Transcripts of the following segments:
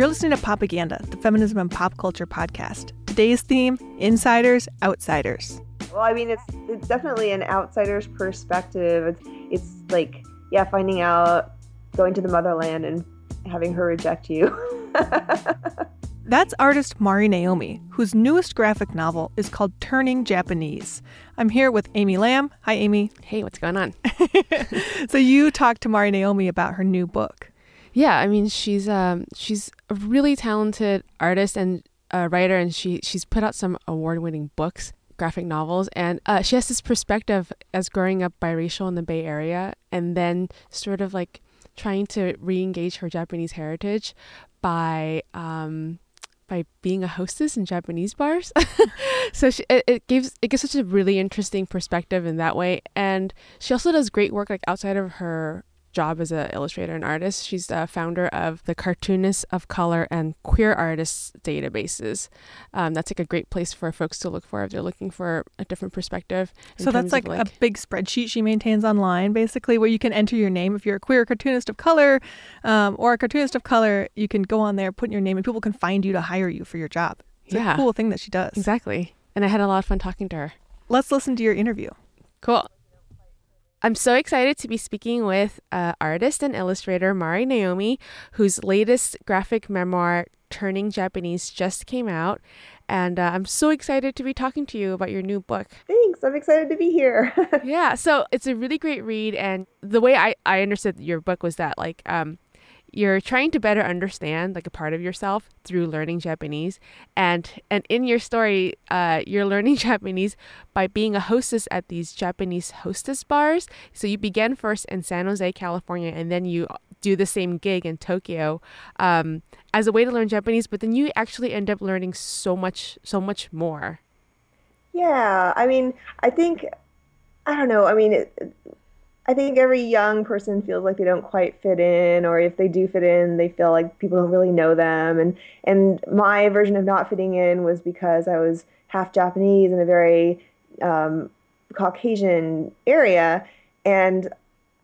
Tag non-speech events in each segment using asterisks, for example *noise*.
You're listening to Popaganda, the feminism and pop culture podcast. Today's theme insiders, outsiders. Well, I mean, it's it's definitely an outsider's perspective. It's, it's like, yeah, finding out, going to the motherland and having her reject you. *laughs* That's artist MariNaomi, whose newest graphic novel is called Turning Japanese. I'm here with Amy Lam. Hi, Amy. Hey, what's going on? *laughs* so you talked to MariNaomi about her new book. Yeah, I mean, she's um, she's a really talented artist and writer, and she she's put out some award-winning books, graphic novels, and uh, she has this perspective as growing up biracial in the Bay Area, and then sort of like trying to re-engage her Japanese heritage by um, by being a hostess in Japanese bars. *laughs* so she, it, it gives it gives such a really interesting perspective in that way, and she also does great work like outside of her job as an illustrator and artist. She's the founder of the Cartoonists of Color and Queer Artists databases. Um, that's like a great place for folks to look for if they're looking for a different perspective. So that's like, like, a big spreadsheet she maintains online, basically, where you can enter your name. If you're a queer cartoonist of color um, or a cartoonist of color, you can go on there, put in your name, and people can find you to hire you for your job. It's yeah. a cool thing that she does. Exactly. And I had a lot of fun talking to her. Let's listen to your interview. Cool. I'm so excited to be speaking with uh, artist and illustrator MariNaomi, whose latest graphic memoir, Turning Japanese, just came out. And uh, I'm so excited to be talking to you about your new book. Thanks. I'm excited to be here. *laughs* yeah. So it's a really great read. And the way I, I understood your book was that, like, um, you're trying to better understand like a part of yourself through learning Japanese, and and in your story, uh, you're learning *laughs* Japanese by being a hostess at these Japanese hostess bars. So you began first in San Jose, California, and then you do the same gig in Tokyo um, as a way to learn Japanese. But then you actually end up learning so much, so much more. Yeah, I mean, I think I don't know. I mean, it, I think every young person feels like they don't quite fit in, or if they do fit in, they feel like people don't really know them. And and my version of not fitting in was because I was half Japanese in a very um, Caucasian area, and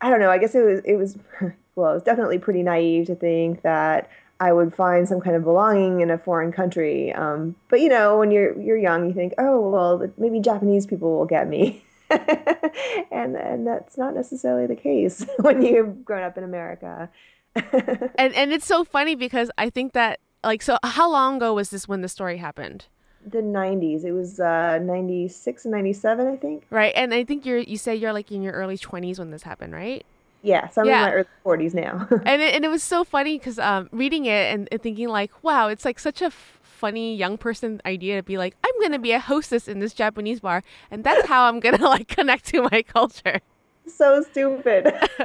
I don't know. I guess it was it was *laughs* well, it was definitely pretty naive to think that I would find some kind of belonging in a foreign country. Um, but you know, when you're you're young, you think, oh well, maybe Japanese people will get me. *laughs* *laughs* and and that's not necessarily the case *laughs* when you've grown up in America. *laughs* and and it's so funny because I think that like so how long ago was this when the story happened? The 90s. It was uh 96 and 97, I think. Right. And I think you're you say you're like in your early 20s when this happened, right? Yeah, so I'm yeah. in my early 40s now. and it, and it was so funny because um, reading it and, and, thinking like, wow, it's like such a funny young person idea to be like, I'm gonna be a hostess in this Japanese bar, and that's how I'm gonna *laughs* like connect to my culture. So stupid. *laughs*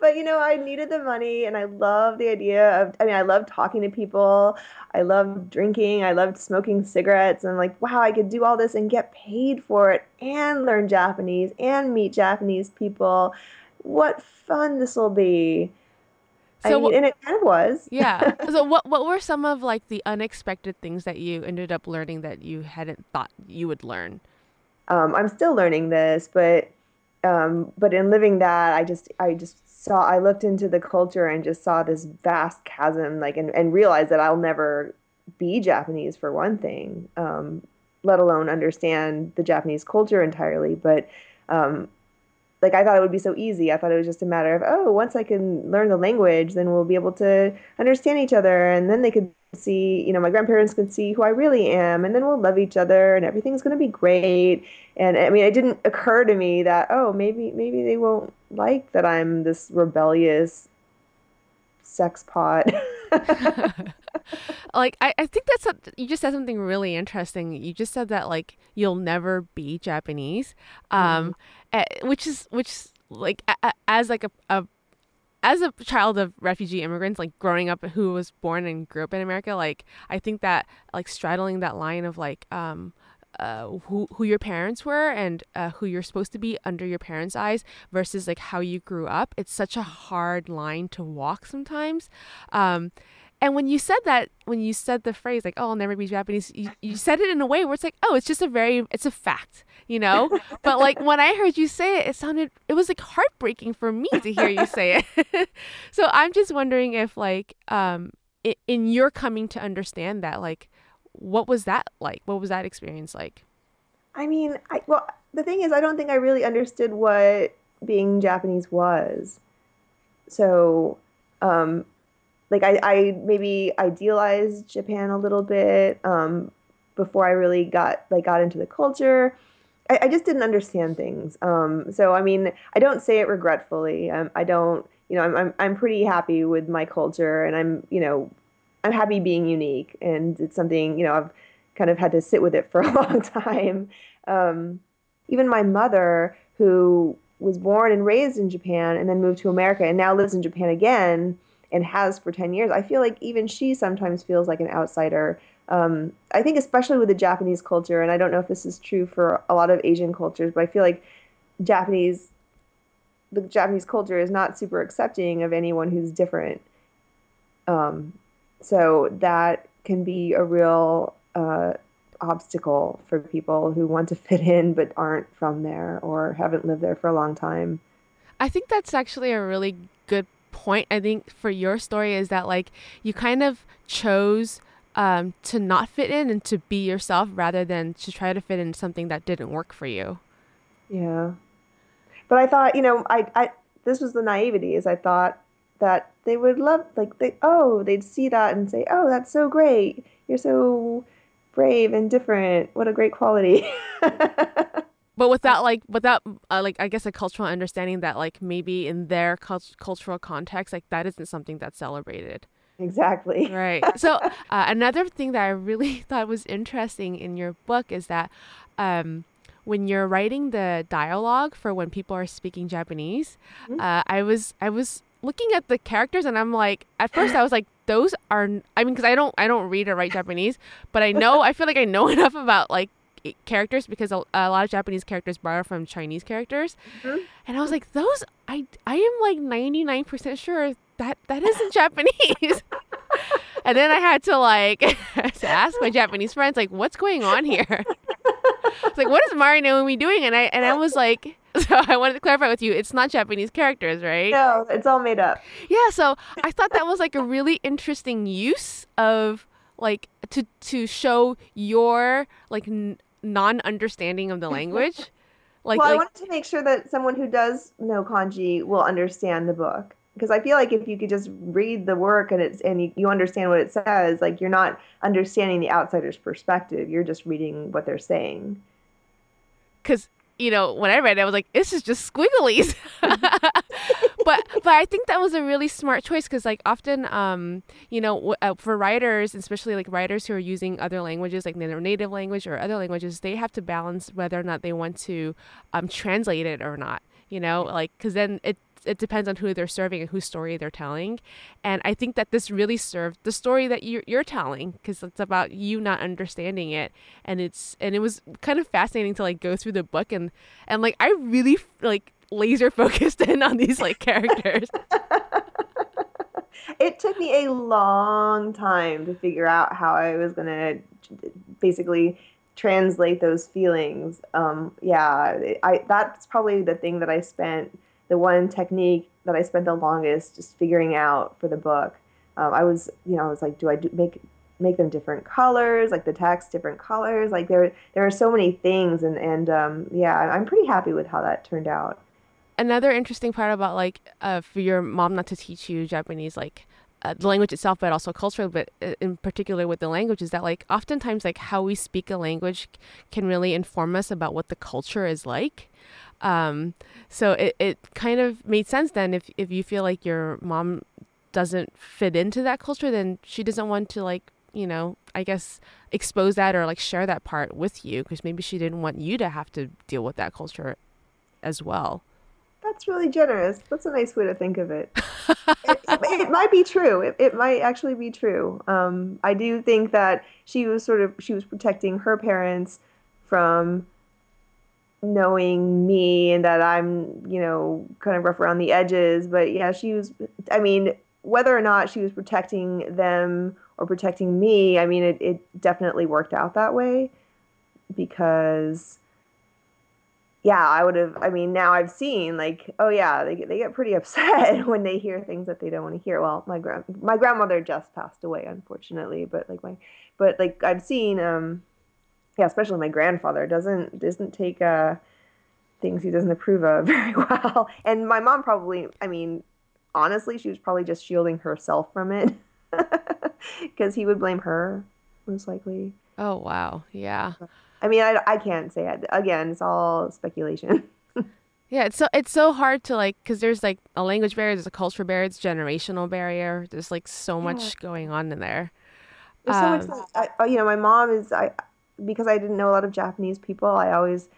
but you know, I needed the money, and I love the idea of. I mean, I love talking to people. I love drinking. I loved smoking cigarettes, and like, wow, I could do all this and get paid for it, and learn Japanese, and meet Japanese people. What fun this will be! So I mean, and it kind of was. yeah. *laughs* So what what were some of like the unexpected things that you ended up learning that you hadn't thought you would learn? Um, I'm still learning this, but um, but in living that, I just I just saw I looked into the culture and just saw this vast chasm, like and, and realized that I'll never be Japanese for one thing, um, let alone understand the Japanese culture entirely. But um, like I thought it would be so easy. I thought it was just a matter of, oh, once I can learn the language, then we'll be able to understand each other and then they could see, you know, my grandparents could see who I really am and then we'll love each other and everything's going to be great. And I mean, it didn't occur to me that, oh, maybe maybe they won't like that I'm this rebellious sex pot. *laughs* *laughs* like I, I think that's a, you just said something really interesting. You just said that like you'll never be Japanese, um, mm-hmm. which is which like a, as like a, a as a child of refugee immigrants, like growing up who was born and grew up in America, like I think that like straddling that line of like um uh, who who your parents were and uh, who you're supposed to be under your parents' eyes versus like how you grew up. It's such a hard line to walk sometimes. Um, and when you said that, when you said the phrase like, "Oh, I'll never be Japanese," you, you said it in a way where it's like, "Oh, it's just a very, it's a fact," you know. *laughs* but like when I heard you say it, it sounded, it was like heartbreaking for me to hear you say it. *laughs* so I'm just wondering if like, um, in your coming to understand that like what was that like what was that experience like i mean I, well the thing is i don't think i really understood what being japanese was so um like i, I maybe idealized japan a little bit um before i really got like got into the culture I, I just didn't understand things. Um, so I mean, I don't say it regretfully. Um, I don't, you know, I'm, I'm I'm pretty happy with my culture, and I'm, you know, I'm happy being unique, and it's something, you know, I've kind of had to sit with it for a *laughs* long time. Um, even my mother, who was born and raised in Japan and then moved to America and now lives in Japan again and has for 10 years, I feel like even she sometimes feels like an outsider um, I think especially with the Japanese culture, and I don't know if this is true for a lot of Asian cultures, but I feel like Japanese, the Japanese culture is not super accepting of anyone who's different. Um, so that can be a real uh, obstacle for people who want to *laughs* fit in but aren't from there or haven't lived there for a long time. I think that's actually a really good point. I think for your story is that like you kind of chose um, to not fit in and to be yourself rather than to try to fit in something that didn't work for you. Yeah. But I thought, you know, I, I this was the naivety is I thought that they would love like they oh, they'd see that and say, "Oh, that's so great. You're so brave and different. What a great quality." *laughs* but without like without uh, like i guess a cultural understanding that like maybe in their cult- cultural context like that isn't something that's celebrated Exactly. Right. So *laughs* uh, another thing that I really *laughs* thought was interesting in your book is that um, when you're writing the dialogue for when people are speaking Japanese, mm-hmm. uh, I was I was looking at the characters and I'm like, at first I was like, those are. I mean, because I don't I don't read or write Japanese, but I know I feel like I know *laughs* enough about like characters because a, a, lot of Japanese characters borrow from Chinese characters. Mm-hmm. And I was like, those I I am like 99% sure that that isn't *laughs* Japanese. and then I had to like *laughs* to ask my Japanese friends like what's going on here? it's like what is MariNaomi doing? And I and I was like *laughs* so I wanted to clarify with you, it's not Japanese characters, right? No, it's all made up. Yeah, so I thought that was like a really interesting use of like to to show your like n- non-understanding of the language. *laughs* Like, well, like, I wanted to make sure that someone who does know kanji will understand the book because I feel like if you could just read the work and it's and you, you understand what it says, like you're not understanding the outsider's perspective. You're just reading what they're saying. Because you know, when I read it, I was like, this is just squigglies. *laughs* but but I think that was a really smart choice because like often, um, you know, uh, for writers, especially like writers who are using other languages like their native language or other languages, they have to balance whether or not they want to um, translate it or not. You know, like because then it it depends on who they're serving and whose story they're telling. And I think that this really served the story that you're, you're telling because it's about you not understanding it. And it's and it was kind of fascinating to like go through the book and and like I really like laser focused *laughs* in on these like characters. *laughs* it took me a long time to figure out how I was to basically translate those feelings. Um, yeah, I that's probably the thing that I spent the one technique that I spent the longest just figuring out for the book. Um, I was, you know, I was like, do I do, make make them different colors, like the text different colors? Like there there are so many things, and and um, yeah, I'm pretty happy with how that turned out. Another interesting part about like uh, for your mom not to teach you Japanese, like uh, the language itself, but also cultural, but uh, in particular with the language, is that like oftentimes like how we speak a language can really inform us about what the culture is like. Um, so it, it kind of made sense then if, if you feel like your mom doesn't fit into that culture, then she doesn't want to like, you know, I guess expose that or like share that part with you because maybe she didn't want you to have to deal with that culture as well. That's really generous. That's a nice way to think of it. *laughs* it, it, might be true. It, it might actually be true. Um, I do think that she was sort of she was protecting her parents from knowing me and that I'm, you know, kind of rough around the edges. But yeah, she was, I mean, whether or not she was protecting them or protecting me, I mean, it, it definitely worked out that way because, yeah, I would have. I mean, now I've seen like, oh yeah, they get, they get pretty *laughs* upset when they hear things that they don't want to hear. Well, my grand my grandmother just passed away, unfortunately, but like my, but like I've seen, um, yeah, especially my grandfather doesn't doesn't take uh things he doesn't approve of *laughs* very well, and my mom probably. I mean, honestly, she was probably just shielding herself from it *laughs* because he would blame her most likely. Oh wow, yeah. I mean, I, I can't say it. Again, it's all speculation. *laughs* yeah, it's so it's so hard to like because there's like a language barrier, there's a culture barrier, it's generational barrier. There's like so much going on in there. There's um, so much. That, I, you know, my mom is I because I didn't know a lot of Japanese people. I always,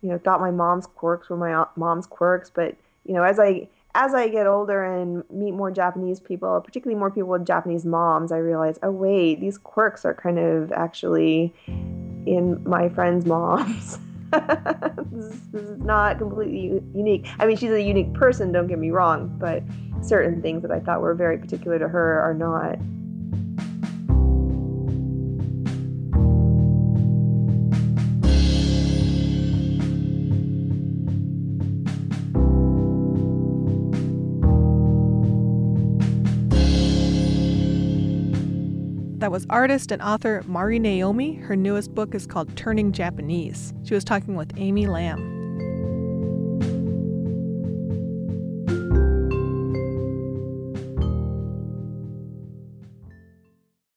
you know, thought my mom's quirks were my mom's quirks. But you know, as I as I get older and meet more Japanese people, particularly more people with Japanese moms, I realize, oh wait, these quirks are kind of actually in my friend's moms. *laughs* this, is, this, is, not completely unique. I mean, she's a unique person, don't get me wrong, but certain things that I thought were very particular to her are not. That was artist and author MariNaomi. Her newest book is called Turning Japanese. She was talking with Amy Lam.